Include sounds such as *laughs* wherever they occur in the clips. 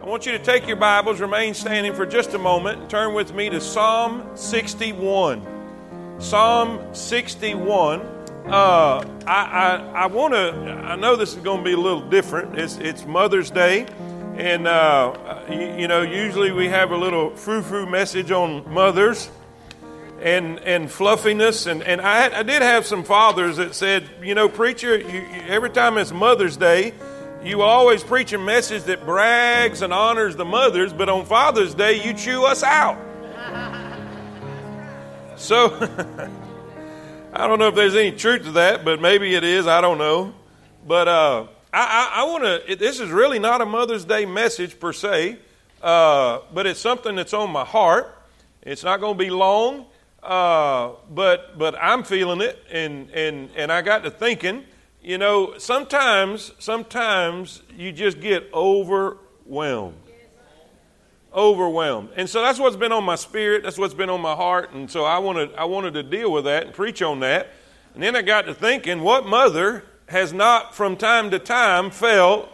I want you to take your Bibles, remain standing for just a moment, and turn with me to Psalm 61. Psalm 61. Uh, I, I, I want to, I know this is going to be a little different. It's, it's Mother's Day. And, uh, you, you, know, usually we have a little frou frou message on mothers and, and fluffiness. And, and I, I did have some fathers that said, you know, preacher, you, every time it's Mother's Day, you always preach a message that brags and honors the mothers, but on Father's Day, you chew us out. So, *laughs* I don't know if there's any truth to that, but maybe it is. I don't know. But uh, I, I, I want to, this is really not a Mother's Day message per se, uh, but it's something that's on my heart. It's not going to be long, uh, but, but I'm feeling it, and, and, and I got to thinking you know, sometimes, sometimes you just get overwhelmed. Overwhelmed. And so that's what's been on my spirit, that's what's been on my heart, and so I wanted I wanted to deal with that and preach on that. And then I got to thinking, what mother has not from time to time felt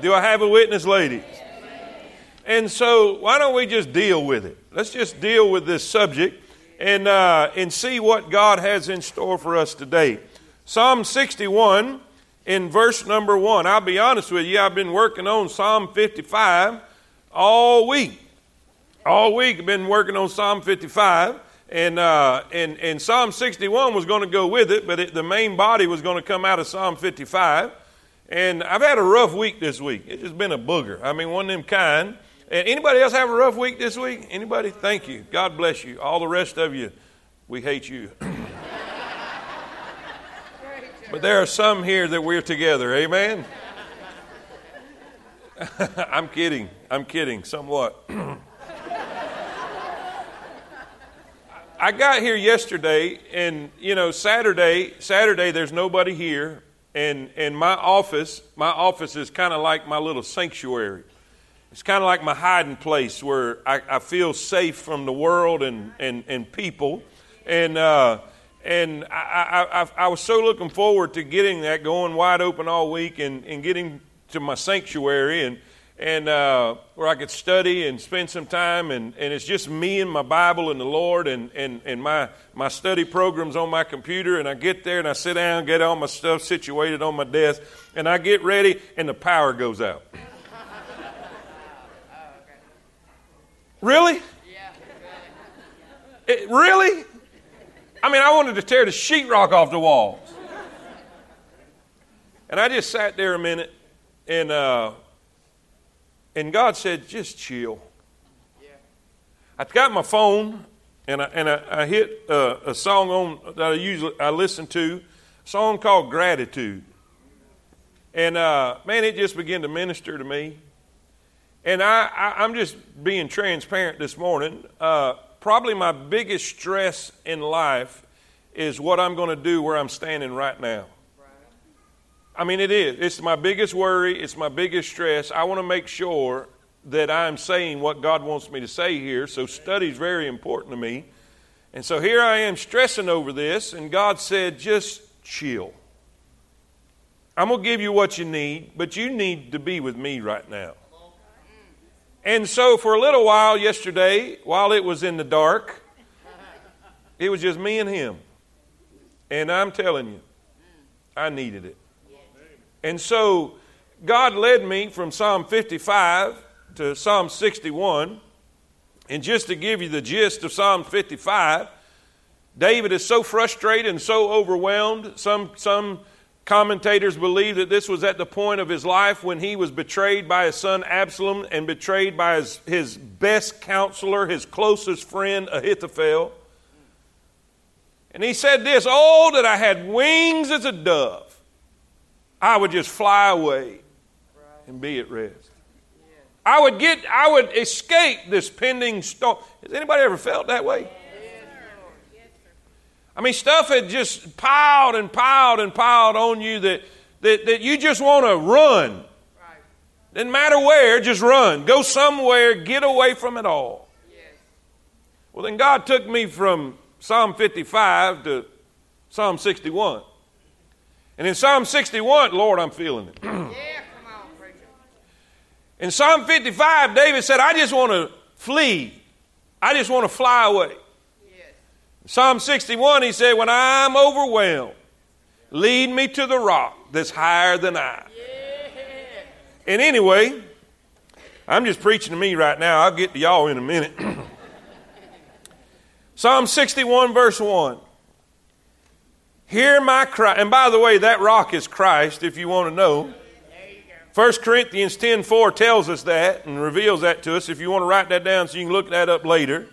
do I have a witness, ladies? And so, why don't we just deal with it? Let's just deal with this subject and, uh, and see what God has in store for us today. Psalm 61 in verse number 1. I'll be honest with you, I've been working on Psalm 55 all week. All week I've been working on Psalm 55. And, uh, and, and Psalm 61 was going to go with it, but it, the main body was going to come out of Psalm 55. And I've had a rough week this week. It's just been a booger. I mean, one of them kind. And anybody else have a rough week this week? Anybody? Thank you. God bless you. All the rest of you, we hate you. *clears throat* But there are some here that we're together. Amen? *laughs* I'm kidding. I'm kidding, somewhat. *clears throat* I got here yesterday, and you know, Saturday, Saturday, there's nobody here, and and my office, my office is kind of like my little sanctuary. It's kind of like my hiding place where I, I, feel safe from the world and and and people, and. Uh, and I, I, I, was so looking forward to getting that going wide open all week and, and getting to my sanctuary and, and uh, where I could study and spend some time. And, and it's just me and my Bible and the Lord and, and, and my, my study programs on my computer. And I get there and I sit down, get all my stuff situated on my desk, and I get ready, and the power goes out. *laughs* really? Yeah. It, really? I mean, I wanted to tear the sheetrock off the walls. And I just sat there a minute, and uh, and God said, "Just chill." Yeah. I got my phone, and I and I, I hit uh, a song on that I usually I listen to, a song called "Gratitude," and uh, man, it just began to minister to me. And I, I am just being transparent this morning. Uh, probably my biggest stress in life is what I'm going to do where I'm standing right now. I mean, it is. It's my biggest worry, it's my biggest stress. I want to make sure that I'm saying what God wants me to say here. So, study is very important to me. And so, here I am stressing over this, and God said, just chill. I'm going to give you what you need, but you need to be with me right now. And so, for a little while yesterday, while it was in the dark, it was just me and him. And I'm telling you, I needed it. And so, God led me from Psalm 55 to Psalm 61. And just to give you the gist of Psalm 55, David is so frustrated and so overwhelmed. Some, some Commentators believe that this was at the point of his life when he was betrayed by his son Absalom and betrayed by his, his best counselor, his closest friend, Ahithophel. And he said this Oh, that I had wings as a dove. I would just fly away and be at rest. I would get, I would escape this pending storm. Has anybody ever felt that way? I mean, stuff had just piled and piled and piled on you that, that, that you just want to run. Right. Didn't matter where, just run. Go somewhere, get away from it all. Yes. Well, then God took me from Psalm 55 to Psalm 61. And in Psalm 61, Lord, I'm feeling it. *clears throat* yeah, come on, preacher. In Psalm 55, David said, I just want to flee. I just want to fly away. Psalm 61, he said, When I'm overwhelmed, lead me to the rock that's higher than I. Yeah. And anyway, I'm just preaching to me right now. I'll get to y'all in a minute. *clears throat* Psalm 61, verse 1. Hear my cry. And by the way, that rock is Christ, if you want to know. 1 Corinthians 10 4 tells us that and reveals that to us. If you want to write that down so you can look that up later.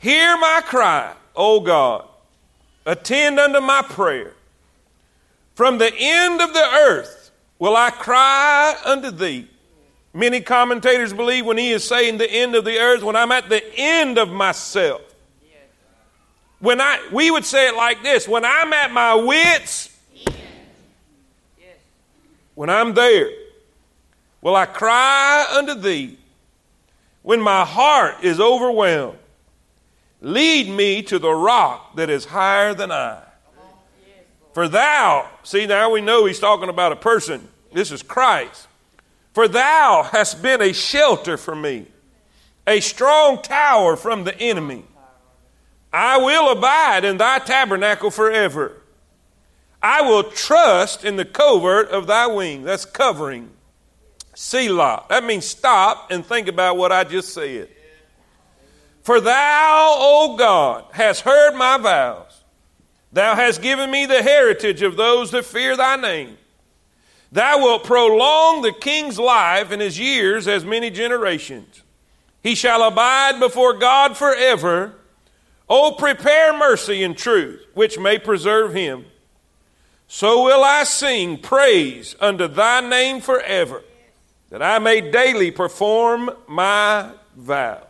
Hear my cry, O God. Attend unto my prayer. From the end of the earth will I cry unto thee. Many commentators believe when he is saying the end of the earth, when I'm at the end of myself. When I, we would say it like this when I'm at my wits, when I'm there, will I cry unto thee? When my heart is overwhelmed, lead me to the rock that is higher than I. For thou, see, now we know he's talking about a person. This is Christ. For thou hast been a shelter for me, a strong tower from the enemy. I will abide in thy tabernacle forever. I will trust in the covert of thy wing. That's covering. Selah. That means stop and think about what I just said. For thou, O God, hast heard my vows. Thou hast given me the heritage of those that fear thy name. Thou wilt prolong the king's life and his years as many generations. He shall abide before God forever. O prepare mercy and truth, which may preserve him. So will I sing praise unto thy name forever, that I may daily perform my vows.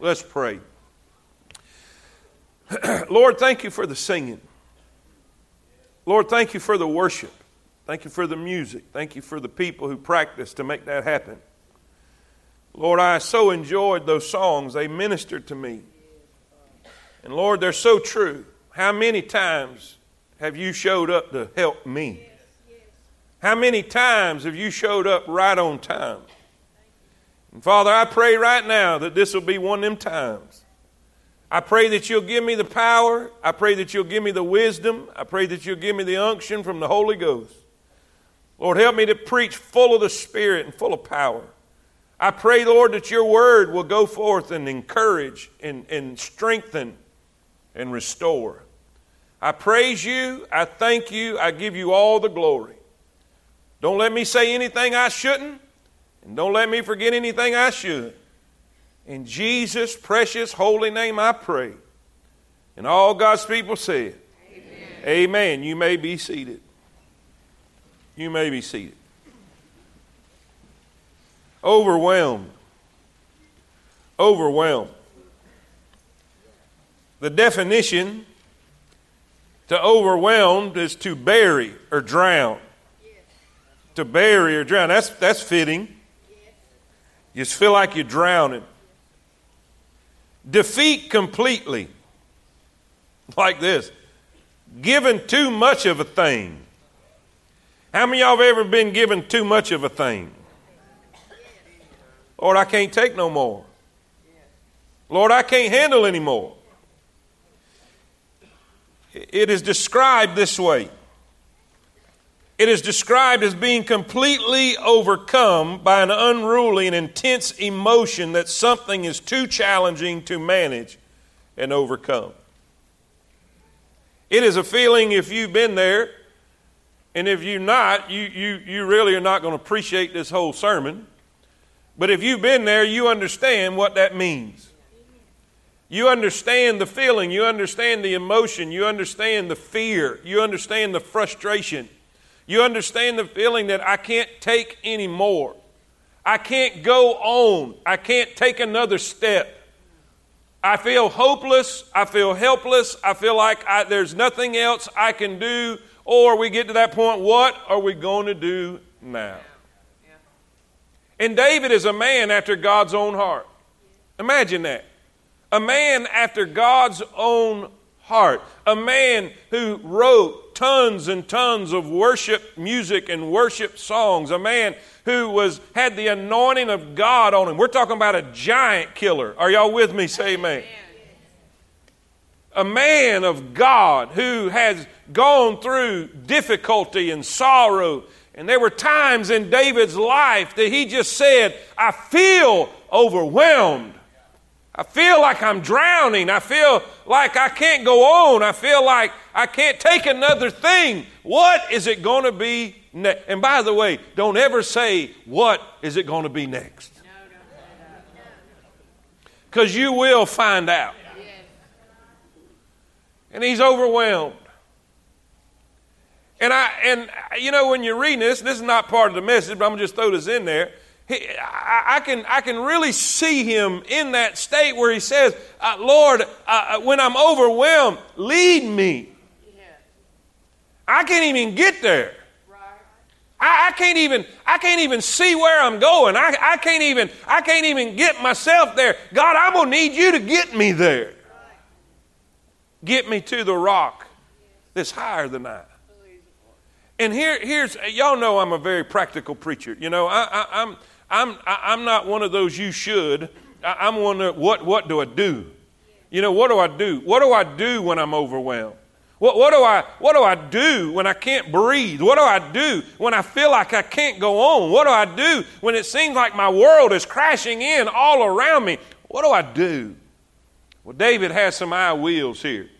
Let's pray. *clears throat* Lord, thank you for the singing. Lord, thank you for the worship. Thank you for the music. Thank you for the people who practice to make that happen. Lord, I so enjoyed those songs. They ministered to me. And Lord, they're so true. How many times have you showed up to help me? How many times have you showed up right on time? And Father, I pray right now that this will be one of them times. I pray that you'll give me the power. I pray that you'll give me the wisdom. I pray that you'll give me the unction from the Holy Ghost. Lord, help me to preach full of the Spirit and full of power. I pray, Lord, that your word will go forth and encourage and, and strengthen and restore. I praise you. I thank you. I give you all the glory. Don't let me say anything I shouldn't, and don't let me forget anything I should. In Jesus' precious holy name I pray. And all God's people say, Amen. Amen. You may be seated. You may be seated. Overwhelmed. Overwhelmed. The definition to overwhelmed is to bury or drown. To bury or drown. That's, that's fitting. You just feel like you're drowning. Defeat completely. Like this. Given too much of a thing. How many of y'all have ever been given too much of a thing? Lord, I can't take no more. Lord, I can't handle anymore. It is described this way. It is described as being completely overcome by an unruly and intense emotion that something is too challenging to manage and overcome. It is a feeling, if you've been there, and if you're not, you, you, you really are not going to appreciate this whole sermon. But if you've been there, you understand what that means. You understand the feeling, you understand the emotion, you understand the fear, you understand the frustration, you understand the feeling that I can't take any more. I can't go on, I can't take another step. I feel hopeless, I feel helpless, I feel like I, there's nothing else I can do or we get to that point, what are we going to do now? And David is a man after God's own heart. Imagine that. A man after God's own heart. A man who wrote tons and tons of worship music and worship songs. A man who was had the anointing of God on him. We're talking about a giant killer. Are y'all with me? Say amen. A man of God who has gone through difficulty and sorrow. And there were times in David's life that he just said, I feel overwhelmed. I feel like I'm drowning. I feel like I can't go on. I feel like I can't take another thing. What is it going to be next? And by the way, don't ever say, What is it going to be next? Because you will find out. And he's overwhelmed. And I and you know when you're reading this, this is not part of the message, but I'm gonna just throw this in there. He, I, I, can, I can really see him in that state where he says, uh, Lord, uh, uh, when I'm overwhelmed, lead me. Yeah. I can't even get there. I, I, can't even I can't even see where I'm going. I, I can't even I can't even get myself there. God, I'm gonna need you to get me there. Get me to the rock that's higher than I. And here, here's y'all know I'm a very practical preacher. You know, I, I, I'm I'm, I'm not one of those you should. I'm one of what, what do I do? You know, what do I do? What do I do when I'm overwhelmed? What, what, do I, what do I do when I can't breathe? What do I do when I feel like I can't go on? What do I do when it seems like my world is crashing in all around me? What do I do? Well, David has some I wills here.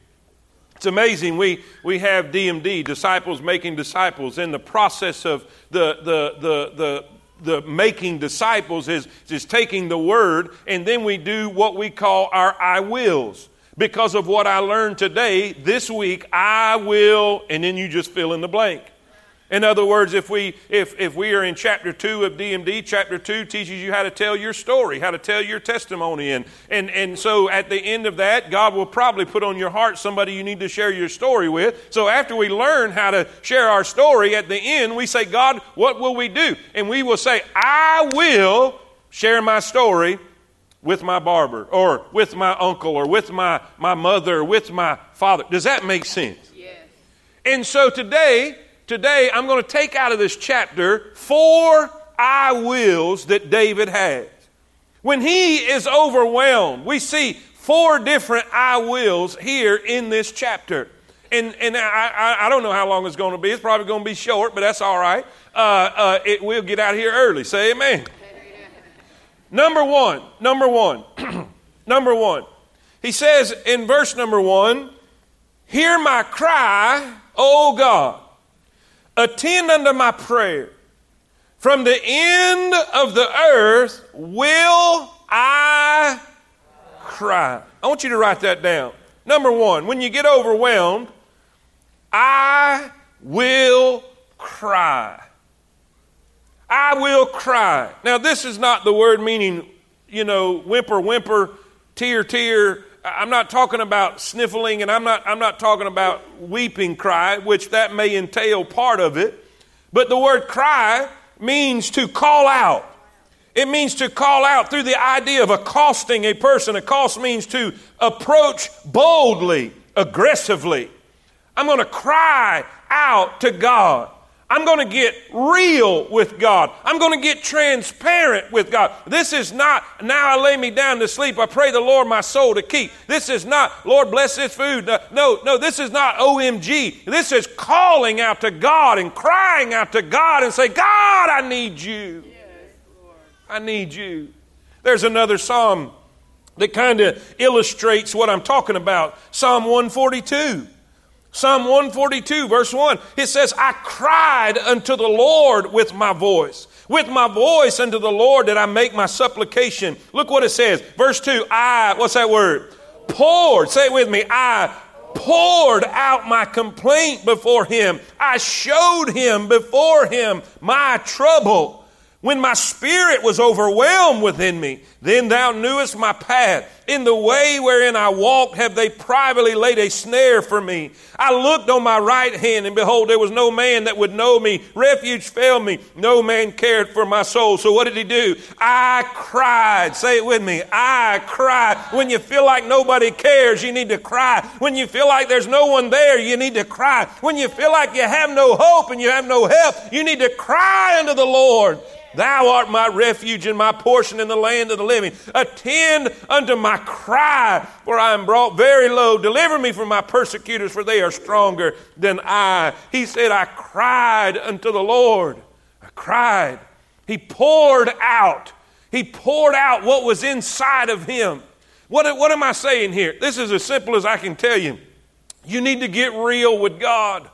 It's amazing. We, we have DMD, disciples making disciples, in the process of the, the, the, the the making disciples is, is taking the word, and then we do what we call our I wills. Because of what I learned today, this week, I will, and then you just fill in the blank. In other words, if we, if, if we are in chapter 2 of DMD, chapter 2 teaches you how to tell your story, how to tell your testimony. And, and, and so at the end of that, God will probably put on your heart somebody you need to share your story with. So after we learn how to share our story, at the end, we say, God, what will we do? And we will say, I will share my story with my barber or with my uncle or with my, my mother or with my father. Does that make sense? Yes. And so today, today I'm going to take out of this chapter four I wills that David has. When he is overwhelmed, we see four different I wills here in this chapter. And, and I, I, don't know how long it's going to be. It's probably going to be short, but that's all right. Uh, uh, it, we'll get out here early. Say amen. number one, number one, *clears throat* number one. He says in verse number one, Hear my cry, O God attend unto my prayer. From the end of the earth will I cry. I want you to write that down. Number one, when you get overwhelmed, I will cry. I will cry. Now, this is not the word meaning, you know, whimper, whimper, tear, tear, I'm not talking about sniffling and I'm not, I'm not talking about weeping cry, which that may entail part of it. But the word cry means to call out. It means to call out through the idea of accosting a person. Accost means to approach boldly, aggressively. I'm going to cry out to God. I'm going to get real with God. I'm going to get transparent with God. This is not, now I lay me down to sleep. I pray the Lord my soul to keep. This is not, Lord bless this food. No, no, this is not OMG. This is calling out to God and crying out to God and say, God, I need you. I need you. There's another psalm that kind of illustrates what I'm talking about Psalm 142. Psalm 142, verse 1, it says, I cried unto the Lord with my voice. With my voice unto the Lord did I make my supplication. Look what it says. Verse 2, I, what's that word? Poured. Say it with me. I poured out my complaint before him. I showed him before him my trouble. When my spirit was overwhelmed within me, then thou knewest my path. In the way wherein I walked have they privately laid a snare for me. I looked on my right hand, and behold, there was no man that would know me. Refuge failed me. No man cared for my soul. So what did he do? I cried. Say it with me. I cried. When you feel like nobody cares, you need to cry. When you feel like there's no one there, you need to cry. When you feel like you have no hope and you have no help, you need to cry unto the Lord. Thou art my refuge and my portion in the land of the living. Attend unto my cry, for I am brought very low. Deliver me from my persecutors, for they are stronger than I. He said, I cried unto the Lord. I cried. He poured out. He poured out what was inside of him. What, what am I saying here? This is as simple as I can tell you. You need to get real with God.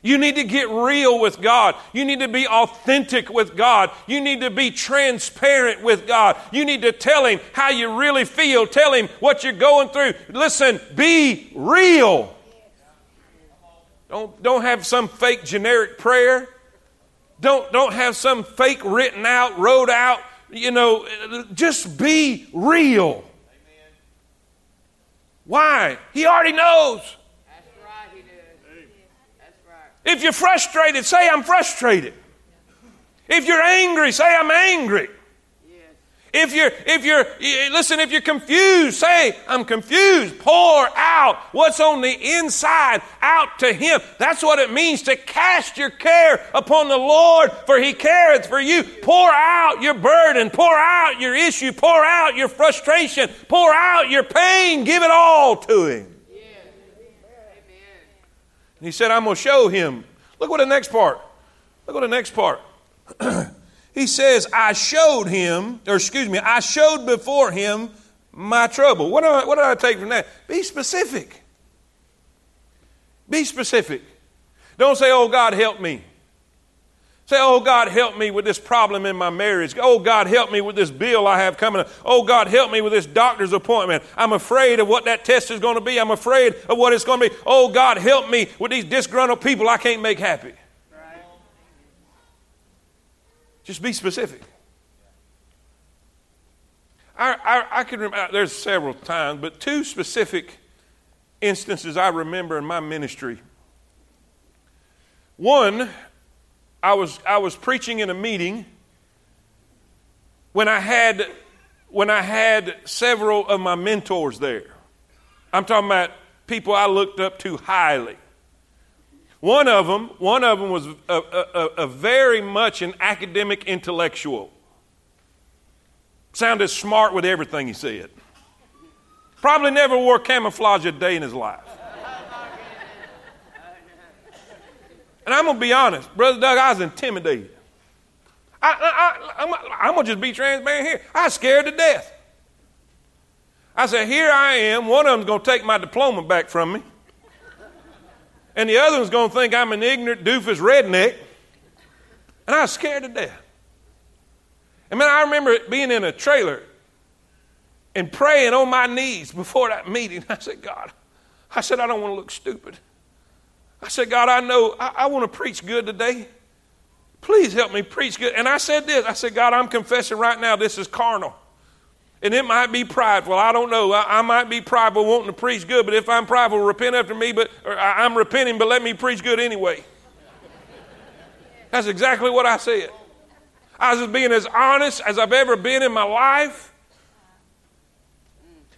You need to get real with God. You need to be authentic with God. You need to be transparent with God. You need to tell Him how you really feel. Tell Him what you're going through. Listen, be real. Don't, don't have some fake generic prayer. Don't, don't have some fake written out, wrote out. You know, just be real. Why? He already knows. If you're frustrated, say, I'm frustrated. If you're angry, say, I'm angry. If you're, if you're, listen, if you're confused, say, I'm confused. Pour out what's on the inside out to Him. That's what it means to cast your care upon the Lord, for He careth for you. Pour out your burden, pour out your issue, pour out your frustration, pour out your pain. Give it all to Him. And he said, I'm going to show him. Look what the next part. Look what the next part. *clears throat* he says, I showed him, or excuse me, I showed before him my trouble. What, do I, what did I take from that? Be specific. Be specific. Don't say, oh, God, help me. Say, oh, God, help me with this problem in my marriage. Oh, God, help me with this bill I have coming up. Oh, God, help me with this doctor's appointment. I'm afraid of what that test is going to be. I'm afraid of what it's going to be. Oh, God, help me with these disgruntled people I can't make happy. Right. Just be specific. I, I, I can remember, uh, there's several times, but two specific instances I remember in my ministry. One, I was, I was preaching in a meeting when I had when I had several of my mentors there. I'm talking about people I looked up to highly. One of them, one of them was a, a, a very much an academic intellectual. Sounded smart with everything he said. Probably never wore camouflage a day in his life. And I'm to be honest, Brother Doug, I was intimidated. I, am to just be transparent here. I was scared to death. I said, Here I am. One of them's to take my diploma back from me. And the other one's to think I'm an ignorant, doofus redneck. And I was scared to death. And man, I remember being in a trailer and praying on my knees before that meeting. *laughs* I said, God, I said, I don't want to look stupid. I said, God, I know I, I want to preach good today. Please help me preach good. And I said this I said, God, I'm confessing right now this is carnal. And it might be prideful. I don't know. I, I, might be prideful wanting to preach good, but if I'm prideful, repent after me. But I, I'm repenting, but let me preach good anyway. That's exactly what I said. I was being as honest as I've ever been in my life.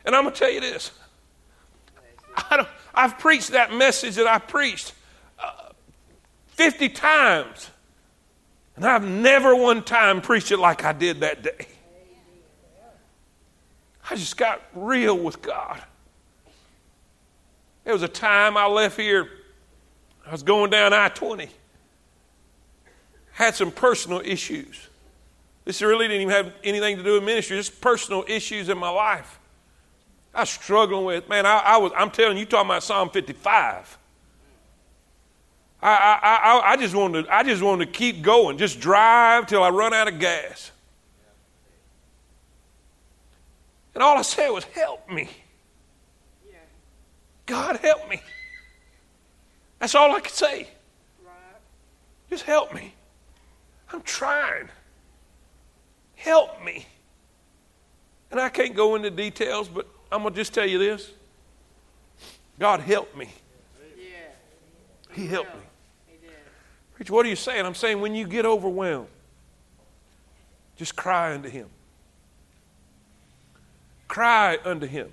And I'm going to tell you this. I don't, I've preached that message that I preached uh, 50 times, and I've never one time preached it like I did that day. I just got real with God. There was a time I left here, I was going down I 20, had some personal issues. This really didn't even have anything to do with ministry, just personal issues in my life. I was struggling with, man, I, I was, I'm telling you, talking about Psalm 55. I, I, I, I, just wanted to, I just wanted to keep going, just drive till I run out of gas. And all I said was, help me. God, help me. That's all I could say. Just help me. I'm trying. help me. And I can't go into details, but I'm going to just tell you this God helped me. He helped me. Preacher, what are you saying? I'm saying when you get overwhelmed, just cry unto Him. Cry unto Him.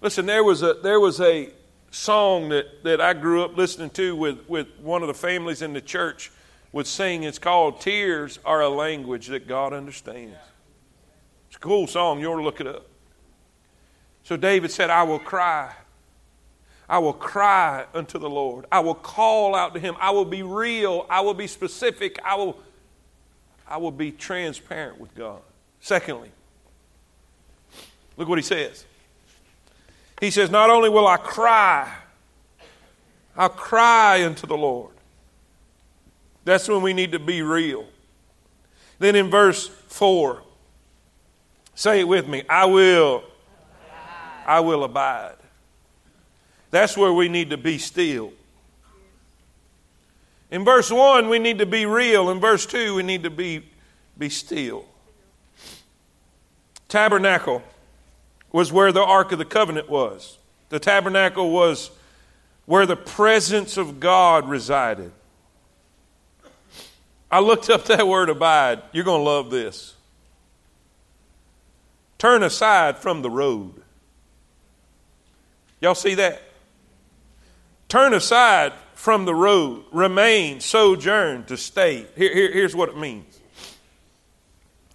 Listen, there was a, there was a song that, that I grew up listening to with, with one of the families in the church would sing. It's called Tears Are a Language That God Understands. It's a cool song. You ought to look it up. So David said, I will cry. I will cry unto the Lord. I will call out to him. I will be real. I will be specific. I will, I will be transparent with God. Secondly, look what he says. He says, Not only will I cry, I'll cry unto the Lord. That's when we need to be real. Then in verse 4, say it with me I will, I will abide. That's where we need to be still. In verse 1, we need to be real. In verse 2, we need to be, be still. Tabernacle was where the Ark of the Covenant was. The tabernacle was where the presence of God resided. I looked up that word abide. You're going to love this. Turn aside from the road. Y'all see that? Turn aside from the road. Remain, sojourn, to stay. Here, here, here's what it means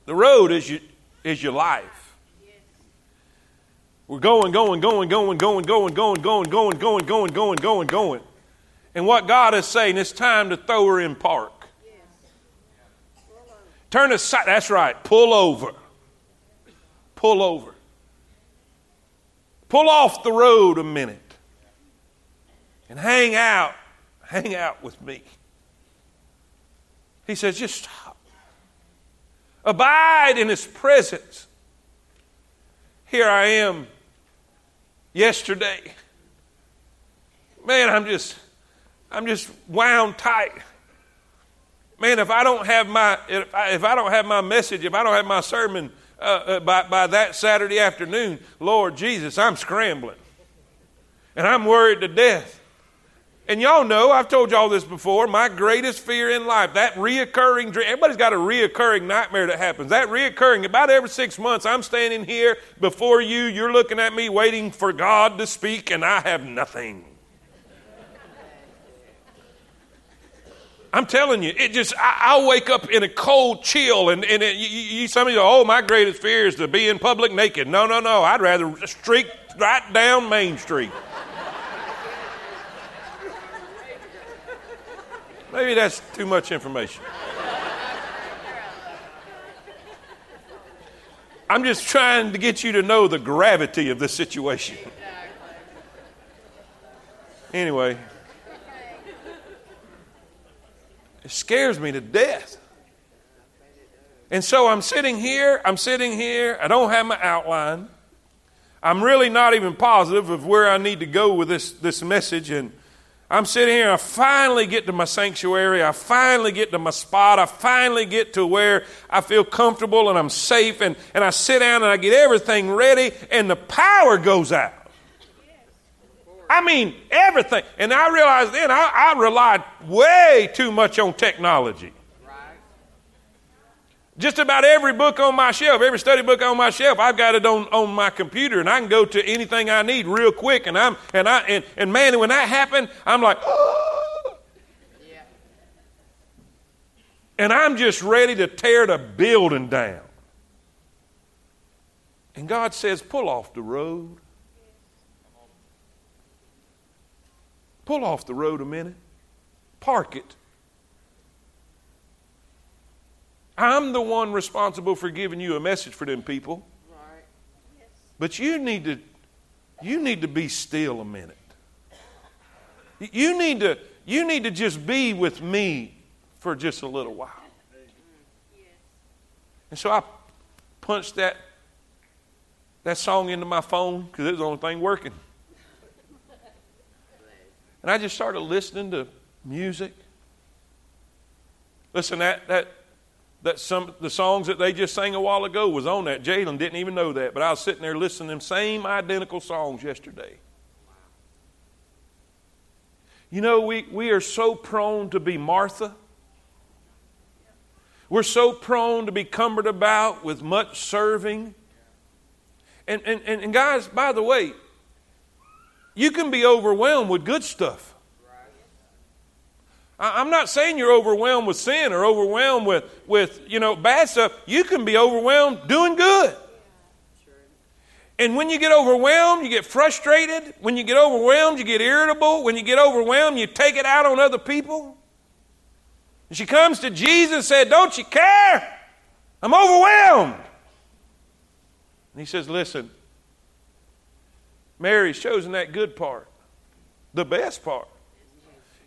the road is, you, is your life. We're going, going, going, going, going, going, going, going, going, going, going, going, going, going. And what God is saying, it's time to throw her in park. Turn aside. That's right. Pull over. Pull over. Pull off the road a minute and hang out. Hang out with me. He says, just stop. Abide in His presence. Here I am yesterday. Man, I'm just, I'm just wound tight man, if I don't have my if I, if I don't have my message, if I don't have my sermon uh, uh, by by that Saturday afternoon, Lord Jesus, I'm scrambling, and I'm worried to death. And y'all know, I've told y'all this before, my greatest fear in life, that reoccurring dream, everybody's got a reoccurring nightmare that happens. That reoccurring, about every six months, I'm standing here before you, you're looking at me waiting for God to speak, and I have nothing. I'm telling you, it just, I, will wake up in a cold chill, and, and it, you, you, some of you, oh, my greatest fear is to be in public naked. No, no, no. I'd rather streak right down Main Street. Maybe that's too much information. I'm just trying to get you to know the gravity of this situation. Anyway. It scares me to death. And so I'm sitting here, I'm sitting here, I don't have my outline. I'm really not even positive of where I need to go with this, this message. And I'm sitting here, I finally get to my sanctuary, I finally get to my spot, I finally get to where I feel comfortable and I'm safe, and, and I sit down and I get everything ready, and the power goes out. I mean, everything. And I realized then I, I relied way too much on technology. Just about every book on my shelf, every study book on my shelf, I've got it on, on my computer, and I can go to anything I need real quick. And I'm and I and, and man, when that happened, I'm like, oh. *gasps* yeah. and I'm just ready to tear the building down. And God says, pull off the road. Pull off the road a minute, park it. I'm the one responsible for giving you a message for them people. But you need to you need to be still a minute. You need to you need to just be with me for just a little while. And so I punched that that song into my phone because it was the only thing working. And I just started listening to music. Listen, that, that, that some the songs that they just sang a while ago was on that. Jalen didn't even know that, but I was sitting there listening to them same identical songs yesterday. You know, we, we are so prone to be Martha. We're so prone to be cumbered about with much serving. And, and, and, guys, by the way, you can be overwhelmed with good stuff. I'm not saying you're overwhelmed with sin or overwhelmed with, with you know, bad stuff. You can be overwhelmed doing good. And when you get overwhelmed, you get frustrated. When you get overwhelmed, you get irritable. When you get overwhelmed, you take it out on other people. And she comes to Jesus and said, Don't you care? I'm overwhelmed. And he says, Listen, Mary's chosen that good part, the best part.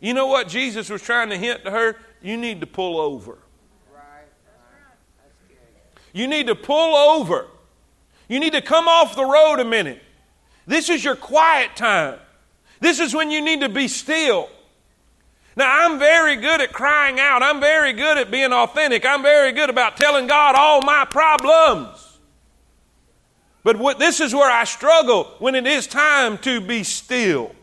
You know what Jesus was trying to hint to her? You need to pull over. You need to pull over. You need to come off the road a minute. This is your quiet time. This is when you need to be still. Now, I'm very good at crying out. I'm very good at being authentic. I'm very good about telling God all my problems. But what, this is where I struggle when it is time to be still.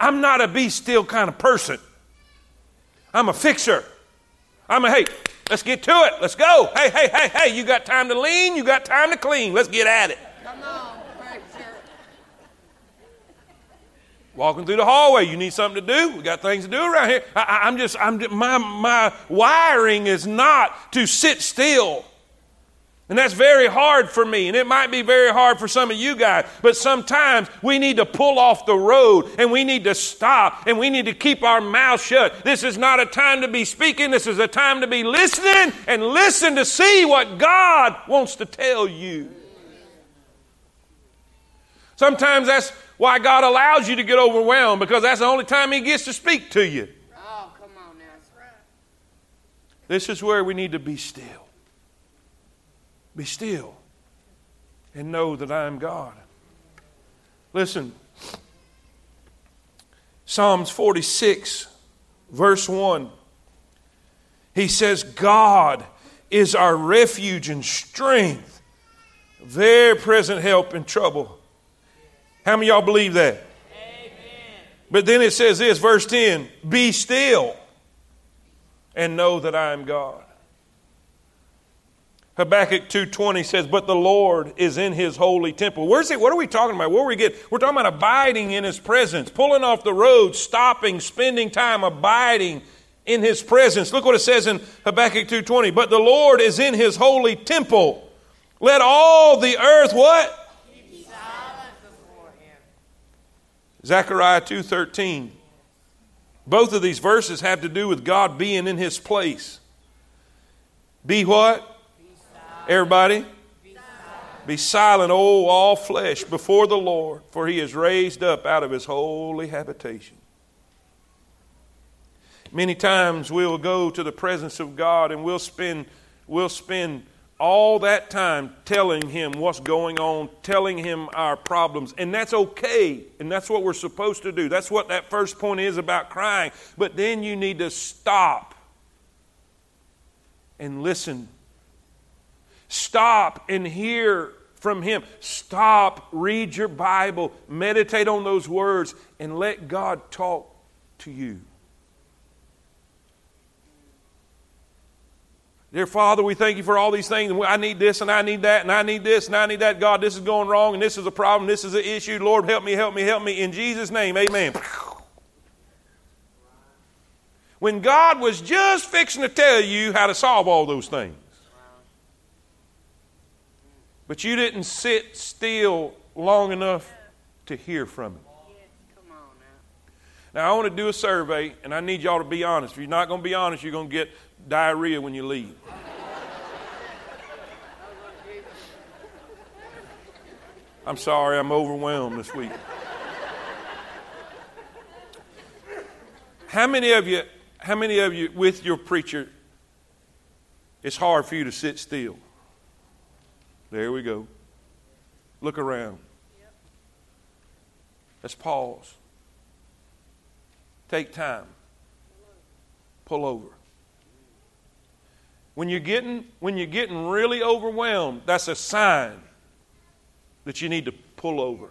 I'm not a be still kind of person. I'm a fixer. I'm a, hey, let's get to it. Let's go. Hey, hey, hey, hey, you got time to lean, you got time to clean. Let's get at it. Come on, Walking through the hallway, you need something to do. We got things to do around here. I, am just, I'm my my wiring is not to sit still. And that's very hard for me, and it might be very hard for some of you guys. But sometimes we need to pull off the road and we need to stop and we need to keep our mouth shut. This is not a time to be speaking, this is a time to be listening and listen to see what God wants to tell you. Sometimes that's why God allows you to get overwhelmed because that's the only time He gets to speak to you. Oh, come on now. That's right. This is where we need to be still. Be still and know that I am God. Listen, Psalms 46, verse 1. He says, God is our refuge and strength, very present help in trouble. How many y'all believe that? Amen. But then it says this, verse 10 Be still and know that I am God. Habakkuk 2.20 says, But the Lord is in his holy temple. Where's it? What are we talking about? Where we get? We're talking about abiding in his presence, pulling off the road, stopping, spending time, abiding in his presence. Look what it says in Habakkuk 2.20. But the Lord is in his holy temple. Let all the earth what? Zechariah 2.13. Both of these verses have to do with God being in his place. Be what? Everybody? Be silent, O all flesh, before the Lord, for he is raised up out of his holy habitation. Many times we'll go to the presence of God and we'll spend, we'll spend all that time telling him what's going on, telling him our problems. And that's okay. And that's what we're supposed to do. That's what that first point is about crying. But then you need to stop and listen Stop and hear from Him. Stop, read your Bible, meditate on those words, and let God talk to you. Dear Father, we thank you for all these things. I need this and I need that and I need this and I need that. God, this is going wrong and this is a problem. This is an issue. Lord, help me, help me, help me. In Jesus' name, amen. When God was just fixing to tell you how to solve all those things. But you didn't sit still long enough to hear from him. Now, I want to do a survey, and I need y'all to be honest. If you're not going to be honest, you're going to get diarrhea when you leave. I'm sorry, I'm overwhelmed this week. How many of you, how many of you with your preacher, it's hard for you to sit still? There we go. Look around. Let's pause. Take time. Pull over. When you're getting when you're getting really overwhelmed, that's a sign that you need to pull over.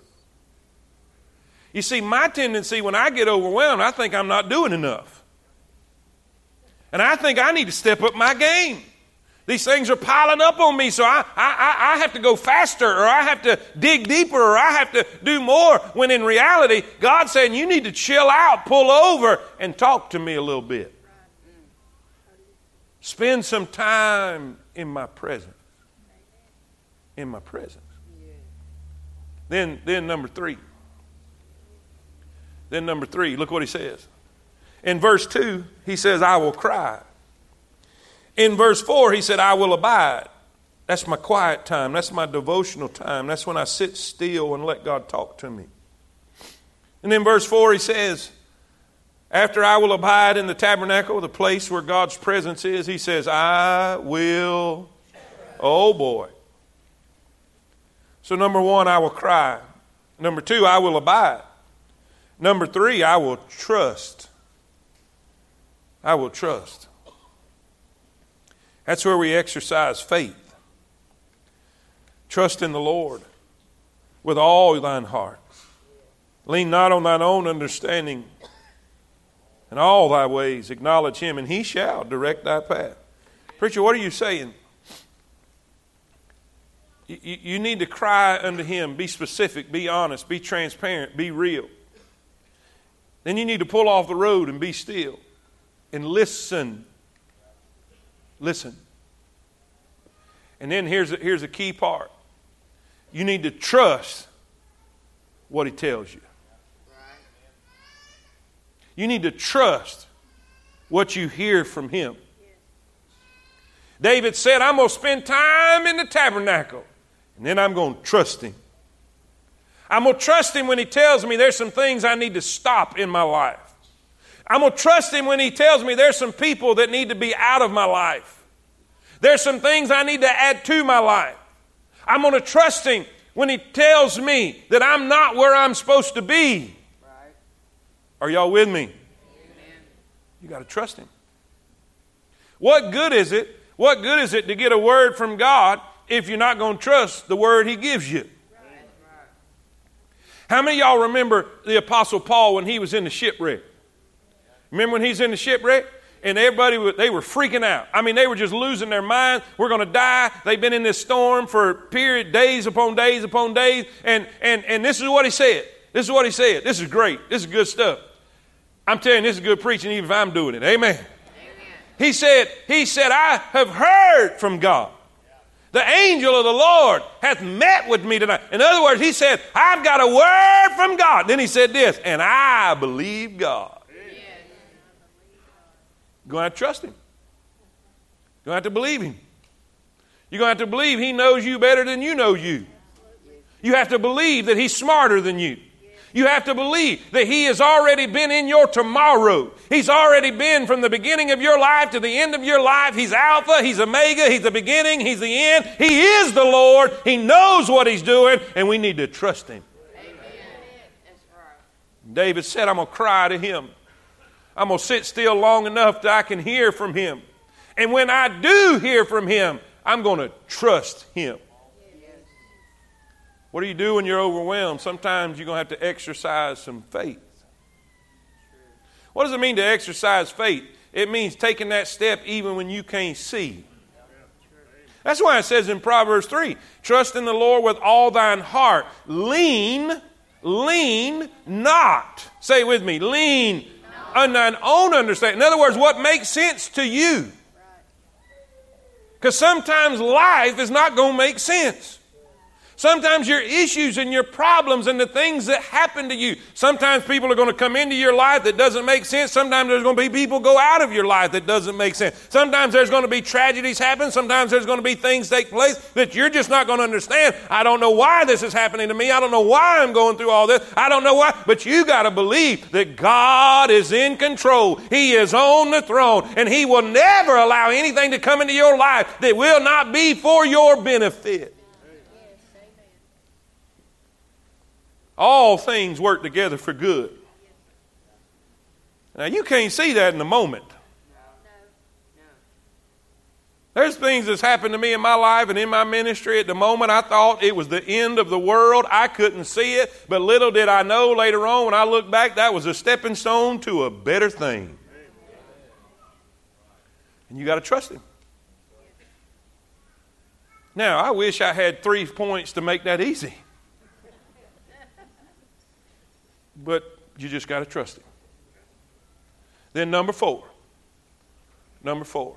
You see, my tendency when I get overwhelmed, I think I'm not doing enough. And I think I need to step up my game. These things are piling up on me, so I, I, I have to go faster, or I have to dig deeper, or I have to do more. When in reality, God's saying, You need to chill out, pull over, and talk to me a little bit. Spend some time in my presence. In my presence. Then, then number three. Then number three, look what he says. In verse 2, he says, I will cry. In verse 4, he said, I will abide. That's my quiet time. That's my devotional time. That's when I sit still and let God talk to me. And in verse 4, he says, After I will abide in the tabernacle, the place where God's presence is, he says, I will. Oh boy. So, number one, I will cry. Number two, I will abide. Number three, I will trust. I will trust. That's where we exercise faith. Trust in the Lord with all thine heart. Lean not on thine own understanding. In all thy ways acknowledge him, and he shall direct thy path. Preacher, what are you saying? You, need to cry unto him. Be specific, be honest, be transparent, be real. Then you need to pull off the road and be still and listen Listen. And then here's a, here's a key part you need to trust what he tells you. You need to trust what you hear from him. David said, I'm going to spend time in the tabernacle, and then I'm going to trust him. I'm going to trust him when he tells me there's some things I need to stop in my life. I'm going to trust him when he tells me there's some people that need to be out of my life. There's some things I need to add to my life. I'm going to trust him when he tells me that I'm not where I'm supposed to be. Right. Are y'all with me? Amen. You got to trust him. What good is it? What good is it to get a word from God if you're not going to trust the word he gives you? How many y'all remember the Apostle Paul when he was in the shipwreck? Remember when he's in the shipwreck? And everybody, they were freaking out. I mean, they were just losing their mind. We're going to die. They've been in this storm for period, days upon days upon days. And, and, and this is what he said. This is what he said. This is great. This is good stuff. I'm telling you, this is good preaching, even if I'm doing it. Amen. Amen. He said, he said, I have heard from God. The angel of the Lord hath met with me tonight. In other words, he said, I've got a word from God. Then he said this, and I believe God. You're going to have to trust him. You're going to have to believe him. You're going to have to believe he knows you better than you know you. You have to believe that he's smarter than you. You have to believe that He has already been in your tomorrow. He's already been from the beginning of your life to the end of your life. He's Alpha, He's Omega, He's the beginning, He's the end. He is the Lord. He knows what He's doing, and we need to trust Him. Amen. David said, I'm going to cry to Him. I'm going to sit still long enough that I can hear from Him. And when I do hear from Him, I'm going to trust Him. What do you do when you're overwhelmed? Sometimes you're going to have to exercise some faith. What does it mean to exercise faith? It means taking that step even when you can't see. That's why it says in Proverbs 3 trust in the Lord with all thine heart. Lean, lean not. Say with me, lean thine own understanding. In other words, what makes sense to you. Because sometimes life is not going to make sense. Sometimes your issues and your problems and the things that happen to you. Sometimes people are going to come into your life that doesn't make sense. Sometimes there's going to be people go out of your life that doesn't make sense. Sometimes there's going to be tragedies happen. Sometimes there's going to be things take place that you're just not going to understand. I don't know why this is happening to me. I don't know why I'm going through all this. I don't know why. But you got to believe that God is in control. He is on the throne and He will never allow anything to come into your life that will not be for your benefit. All things work together for good. Now, you can't see that in the moment. There's things that's happened to me in my life and in my ministry. At the moment, I thought it was the end of the world. I couldn't see it, but little did I know later on when I look back, that was a stepping stone to a better thing. And you got to trust Him. Now, I wish I had three points to make that easy. But you just got to trust Him. Then, number four. Number four.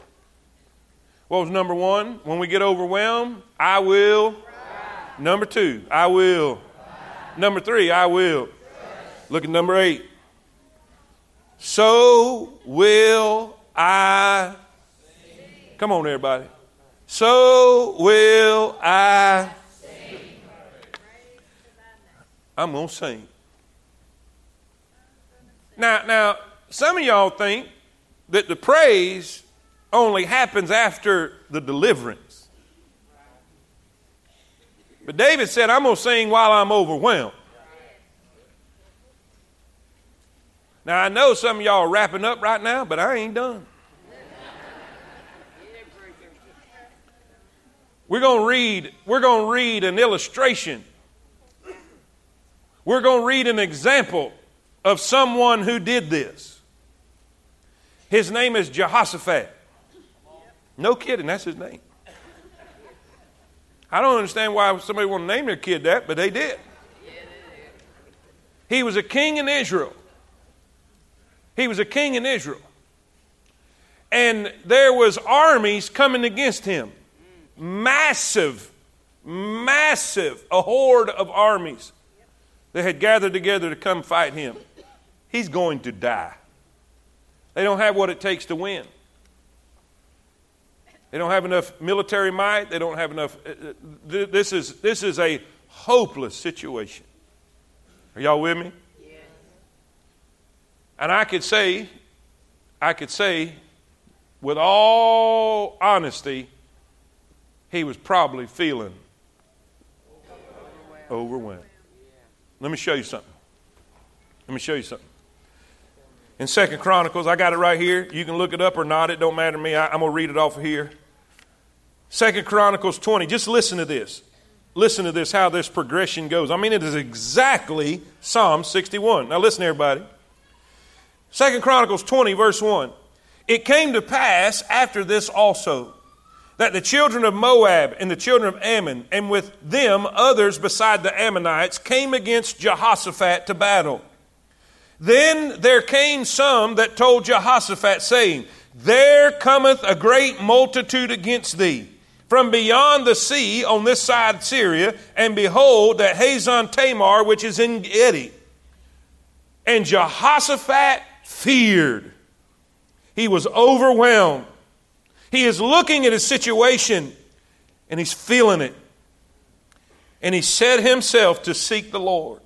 What was number one? When we get overwhelmed, I will. Number two, I will. Number three, I will. Look at number eight. So will I. Come on, everybody. So will I. I'm going to sing. Now, now, some of y'all think that the praise only happens after the deliverance. But David said, I'm going to sing while I'm overwhelmed. Now, I know some of y'all are wrapping up right now, but I ain't done. We're going to read, we're going to read an illustration. We're going to read an example of someone who did this. His name is Jehoshaphat. No kidding, that's his name. I don't understand why somebody to name their kid that, but they did. He was a king in Israel. He was a king in Israel. And there was armies coming against him. Massive, massive, a horde of armies that had gathered together to come fight him. He's going to die. They don't have what it takes to win. They don't have enough military might. They don't have enough. Uh, uh, this is, this is a hopeless situation. Are y'all with me? Yes. And I could say, I could say, with all honesty, he was probably feeling overwhelmed. overwhelmed. Let me show you something. Let me show you something in Second Chronicles. I got it right here. You can look it up or not. It don't matter to me. I, am going to read it off of here. Second Chronicles 20. Just listen to this. Listen to this, how this progression goes. I mean, it is exactly Psalm 61. Now listen, everybody. Second Chronicles 20, verse 1. It came to pass after this also that the children of Moab and the children of Ammon, and with them others beside the Ammonites, came against Jehoshaphat to battle. Then there came some that told Jehoshaphat, saying, There cometh a great multitude against thee from beyond the sea on this side Syria, and behold, that Hazon Tamar, which is En Gedi. And Jehoshaphat feared. He was overwhelmed. He is looking at his situation and he's feeling it. And he set himself to seek the Lord.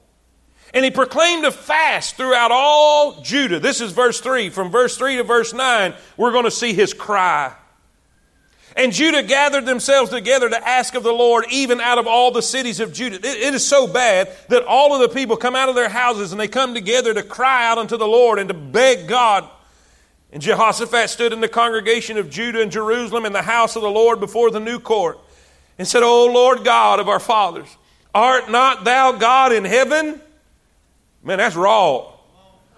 And he proclaimed a fast throughout all Judah. This is verse 3. From verse 3 to verse 9, we're going to see his cry. And Judah gathered themselves together to ask of the Lord, even out of all the cities of Judah. It, it is so bad that all of the people come out of their houses and they come together to cry out unto the Lord and to beg God. And Jehoshaphat stood in the congregation of Judah and Jerusalem in the house of the Lord before the new court and said, O Lord God of our fathers, art not thou God in heaven? Man, that's raw.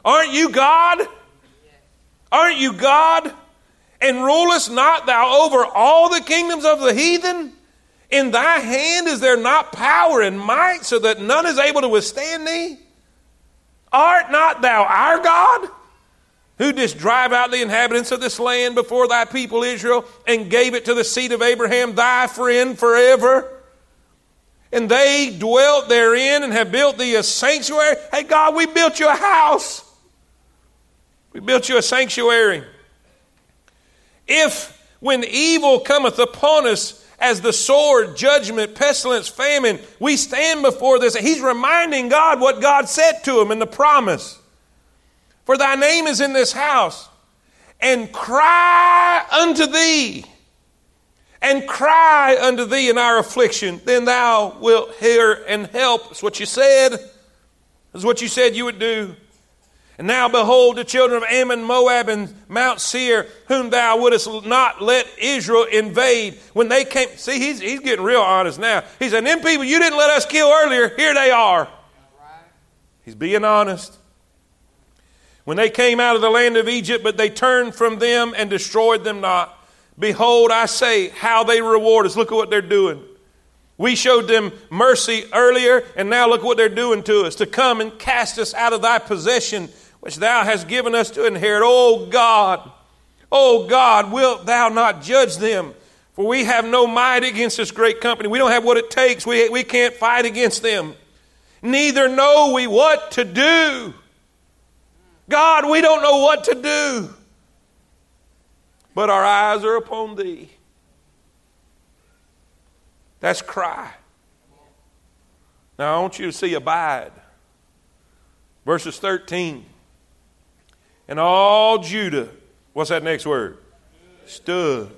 Aren't you God? Aren't you God? And rulest not thou over all the kingdoms of the heathen? In thy hand is there not power and might, so that none is able to withstand thee? Art not thou our God, who didst drive out the inhabitants of this land before thy people Israel, and gave it to the seed of Abraham, thy friend, forever? And they dwelt therein and have built thee a sanctuary. Hey, God, we built you a house. We built you a sanctuary. If when evil cometh upon us as the sword, judgment, pestilence, famine, we stand before this. He's reminding God what God said to him in the promise. For thy name is in this house, and cry unto thee and cry unto thee in our affliction, then thou wilt hear and help. That's what you said. That's what you said you would do. And now behold the children of Ammon, Moab, and Mount Seir, whom thou wouldest not let Israel invade. When they came, see, he's, he's getting real honest now. He said, Them people you didn't let us kill earlier, here they are. He's being honest. When they came out of the land of Egypt, but they turned from them and destroyed them not. Behold, I say, how they reward us. Look at what they're doing. We showed them mercy earlier, and now look what they're doing to us to come and cast us out of thy possession which thou hast given us to inherit. O God, O God, wilt thou not judge them? For we have no might against this great company. We don't have what it takes. We, we can't fight against them. Neither know we what to do. God, we don't know what to do. But our eyes are upon thee. That's cry. Now I want you to see abide. Verses 13. And all Judah, what's that next word? Stood.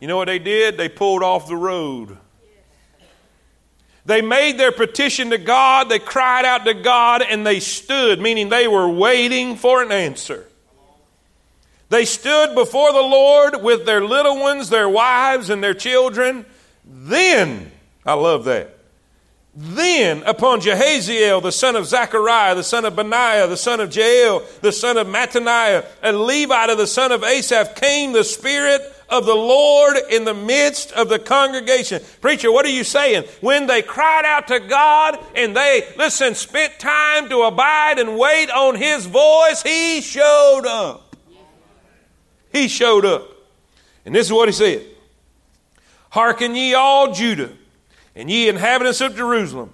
You know what they did? They pulled off the road. They made their petition to God, they cried out to God, and they stood, meaning they were waiting for an answer. They stood before the Lord with their little ones, their wives, and their children. Then, I love that. Then upon Jehaziel, the son of Zechariah, the son of Benaiah, the son of Jeiel, the son of Mattaniah, and Levite of the son of Asaph, came the Spirit of the Lord in the midst of the congregation. Preacher, what are you saying? When they cried out to God and they, listen, spent time to abide and wait on His voice, He showed up. He showed up. And this is what He said Hearken ye all Judah and ye inhabitants of Jerusalem,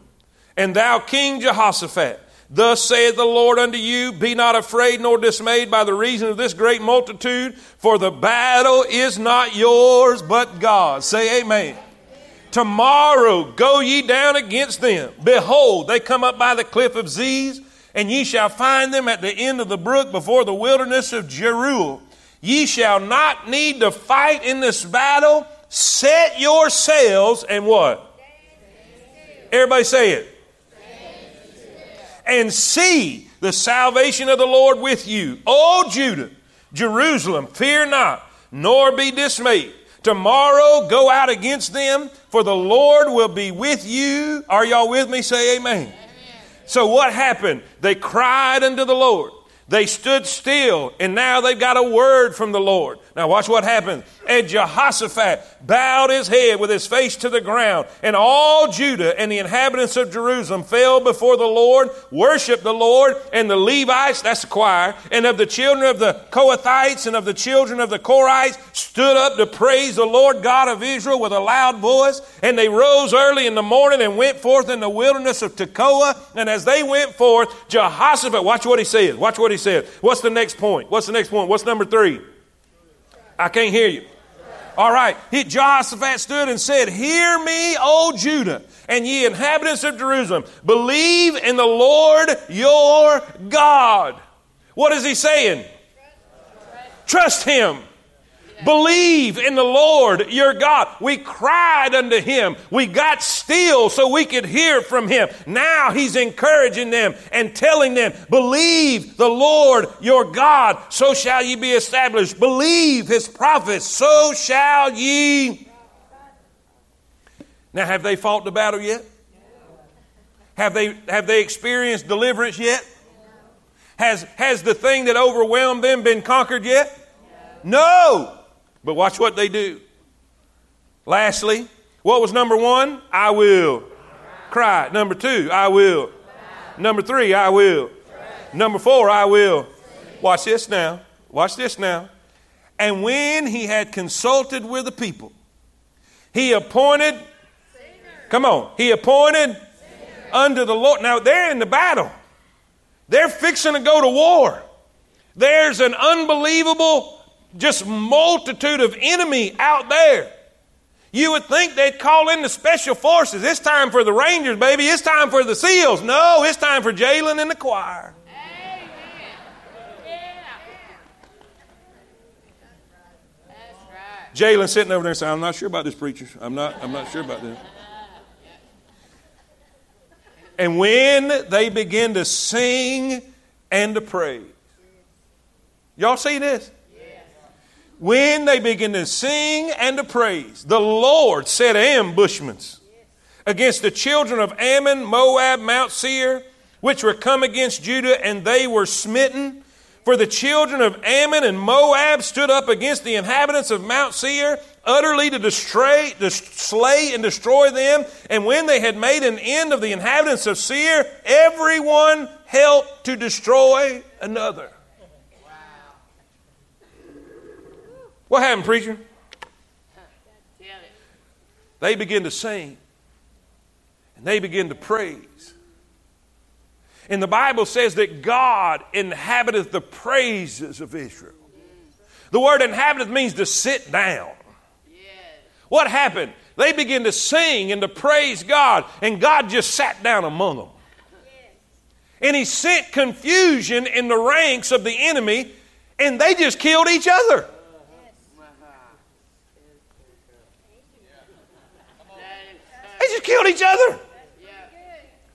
and thou King Jehoshaphat, Thus saith the Lord unto you, Be not afraid nor dismayed by the reason of this great multitude, for the battle is not yours, but God. Say amen. Tomorrow go ye down against them. Behold, they come up by the cliff of Ziz, and ye shall find them at the end of the brook before the wilderness of Jeruel. Ye shall not need to fight in this battle. Set your sails and what? Everybody say it. And see the salvation of the Lord with you. O Judah, Jerusalem, fear not, nor be dismayed. Tomorrow go out against them, for the Lord will be with you. Are y'all with me? Say amen. amen. So what happened? They cried unto the Lord. They stood still, and now they've got a word from the Lord. Now, watch what happens. And Jehoshaphat bowed his head with his face to the ground, and all Judah and the inhabitants of Jerusalem fell before the Lord, worshiped the Lord, and the Levites, that's the choir, and of the children of the Kohathites and of the children of the Korhites stood up to praise the Lord God of Israel with a loud voice. And they rose early in the morning and went forth in the wilderness of Tekoa. And as they went forth, Jehoshaphat, watch what he says. Watch what he says. What's the next point? What's the next point? What's number three? I can't hear you. All right. He, Jehoshaphat stood and said, Hear me, O Judah, and ye inhabitants of Jerusalem. Believe in the Lord your God. What is he saying? Trust him. Believe in the Lord your God. We cried unto him. We got still so we could hear from him. Now he's encouraging them and telling them, Believe the Lord your God, so shall ye be established. Believe his prophets, so shall ye. Now, have they fought the battle yet? Have they, have they experienced deliverance yet? Has, has the thing that overwhelmed them been conquered yet? No. But watch what they do. Lastly, what was number one? I will cry. Number two, I will. Number three, I will. Number four, I will. Watch this now. Watch this now. And when he had consulted with the people, he appointed, come on, he appointed under the Lord. Now they're in the battle, they're fixing to go to war. There's an unbelievable just multitude of enemy out there. You would think they'd call in the special forces. It's time for the Rangers, baby. It's time for the SEALs. No, it's time for Jalen and the choir. Jalen sitting over there saying, I'm not sure about this preacher. I'm not, I'm not sure about this. And when they begin to sing and to praise. Y'all see this? When they begin to sing and to praise, the Lord set ambushments against the children of Ammon, Moab, Mount Seir, which were come against Judah, and they were smitten. For the children of Ammon and Moab stood up against the inhabitants of Mount Seir, utterly to, destroy, to slay and destroy them. And when they had made an end of the inhabitants of Seir, everyone helped to destroy another. What happened, preacher? They begin to sing and they begin to praise. And the Bible says that God inhabiteth the praises of Israel. The word inhabiteth means to sit down. What happened? They began to sing and to praise God, and God just sat down among them. And He sent confusion in the ranks of the enemy, and they just killed each other. Killed each other.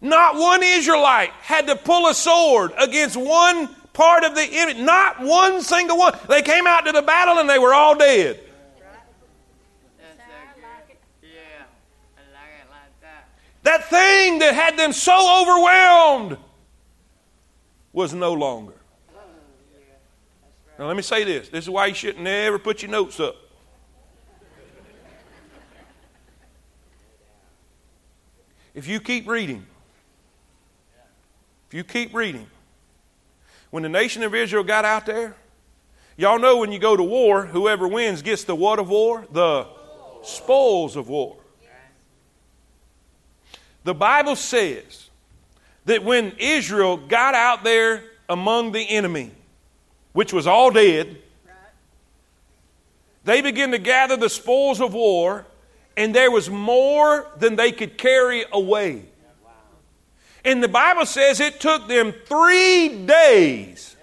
Not one Israelite had to pull a sword against one part of the enemy. Not one single one. They came out to the battle and they were all dead. That thing that had them so overwhelmed was no longer. Now, let me say this. This is why you shouldn't never put your notes up. If you keep reading, if you keep reading, when the nation of Israel got out there, y'all know when you go to war, whoever wins gets the what of war? The spoils of war. The Bible says that when Israel got out there among the enemy, which was all dead, they began to gather the spoils of war, and there was more than they could carry away. And the Bible says it took them three days.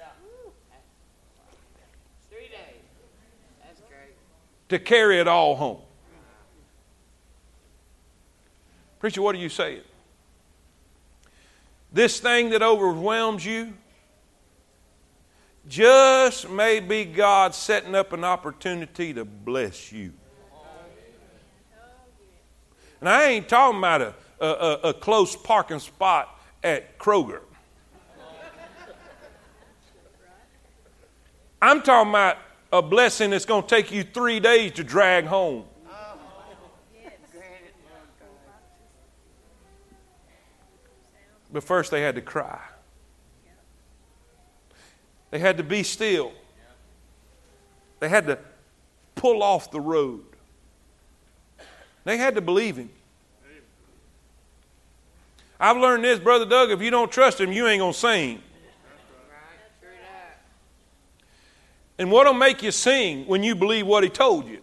To carry it all home. Preacher, what are you saying? This thing that overwhelms you just may be God setting up an opportunity to bless you. And I ain't talking about a a, a, close parking spot at Kroger. I'm talking about a blessing that's going to take you three days to drag home. But first, they had to cry. They had to be still. They had to pull off the road. They had to believe Him. I've learned this, Brother Doug, if you don't trust him, you ain't going to sing. And what'll make you sing when you believe what he told you?